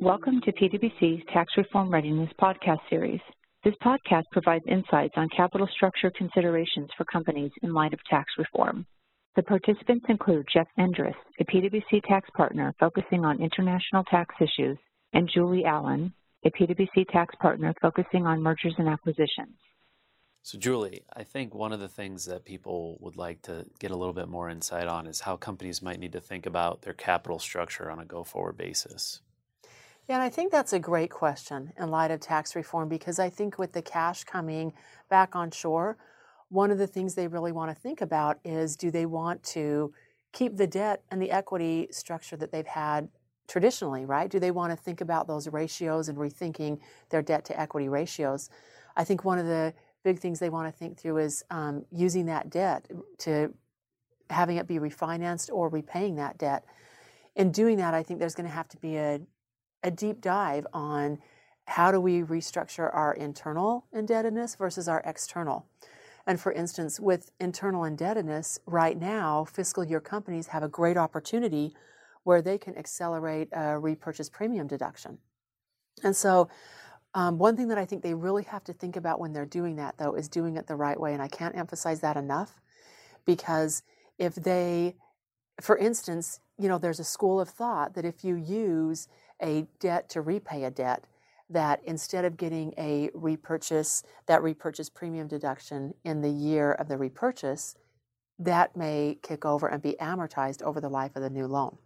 Welcome to PwC's Tax Reform Readiness podcast series. This podcast provides insights on capital structure considerations for companies in light of tax reform. The participants include Jeff Endress, a PwC tax partner focusing on international tax issues, and Julie Allen, a PwC tax partner focusing on mergers and acquisitions. So, Julie, I think one of the things that people would like to get a little bit more insight on is how companies might need to think about their capital structure on a go forward basis. Yeah, and I think that's a great question in light of tax reform because I think with the cash coming back on shore, one of the things they really want to think about is do they want to keep the debt and the equity structure that they've had traditionally, right? Do they want to think about those ratios and rethinking their debt to equity ratios? I think one of the big things they want to think through is um, using that debt to having it be refinanced or repaying that debt. In doing that, I think there's going to have to be a, a deep dive on how do we restructure our internal indebtedness versus our external. And for instance, with internal indebtedness, right now, fiscal year companies have a great opportunity where they can accelerate a repurchase premium deduction. And so um, one thing that I think they really have to think about when they're doing that, though, is doing it the right way. And I can't emphasize that enough because if they, for instance, you know, there's a school of thought that if you use a debt to repay a debt, that instead of getting a repurchase, that repurchase premium deduction in the year of the repurchase, that may kick over and be amortized over the life of the new loan.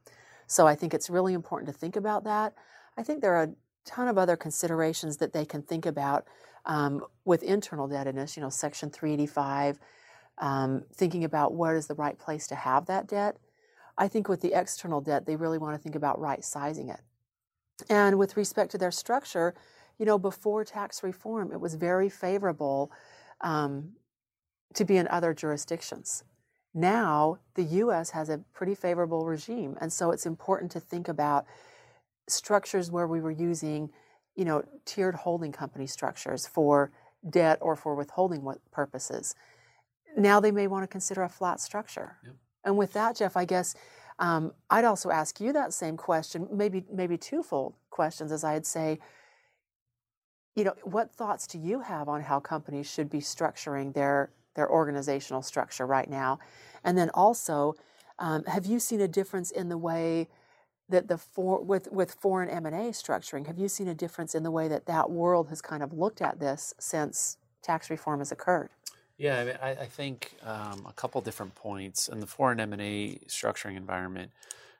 So I think it's really important to think about that. I think there are a ton of other considerations that they can think about um, with internal indebtedness, you know, Section 385, um, thinking about what is the right place to have that debt. I think with the external debt, they really want to think about right sizing it. And with respect to their structure, you know, before tax reform, it was very favorable um, to be in other jurisdictions. Now, the U.S. has a pretty favorable regime, and so it's important to think about structures where we were using, you know, tiered holding company structures for debt or for withholding purposes. Now they may want to consider a flat structure. Yep. And with that, Jeff, I guess um, I'd also ask you that same question, maybe maybe twofold questions, as I'd say. You know, what thoughts do you have on how companies should be structuring their their organizational structure right now? And then also, um, have you seen a difference in the way that the for, with with foreign M&A structuring, have you seen a difference in the way that that world has kind of looked at this since tax reform has occurred? Yeah, I, mean, I, I think um, a couple different points in the foreign M&A structuring environment.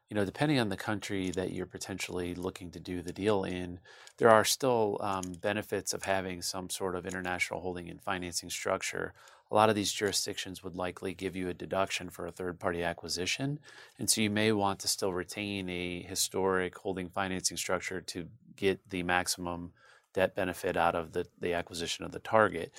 You know, depending on the country that you're potentially looking to do the deal in, there are still um, benefits of having some sort of international holding and financing structure a lot of these jurisdictions would likely give you a deduction for a third party acquisition. And so you may want to still retain a historic holding financing structure to get the maximum debt benefit out of the, the acquisition of the target.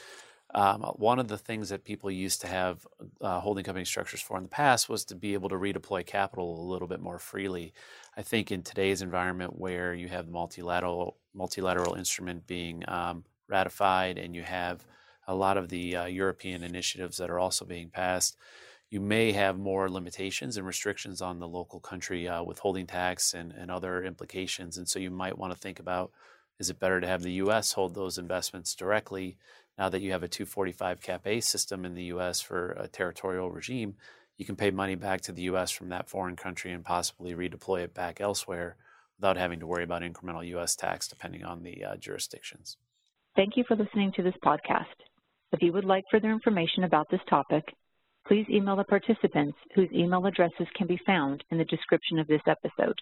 Um, one of the things that people used to have uh, holding company structures for in the past was to be able to redeploy capital a little bit more freely. I think in today's environment where you have multilateral multilateral instrument being um, ratified and you have a lot of the uh, European initiatives that are also being passed, you may have more limitations and restrictions on the local country uh, withholding tax and, and other implications. And so you might want to think about is it better to have the U.S. hold those investments directly now that you have a 245 cap A system in the U.S. for a territorial regime? You can pay money back to the U.S. from that foreign country and possibly redeploy it back elsewhere without having to worry about incremental U.S. tax depending on the uh, jurisdictions. Thank you for listening to this podcast. If you would like further information about this topic, please email the participants whose email addresses can be found in the description of this episode.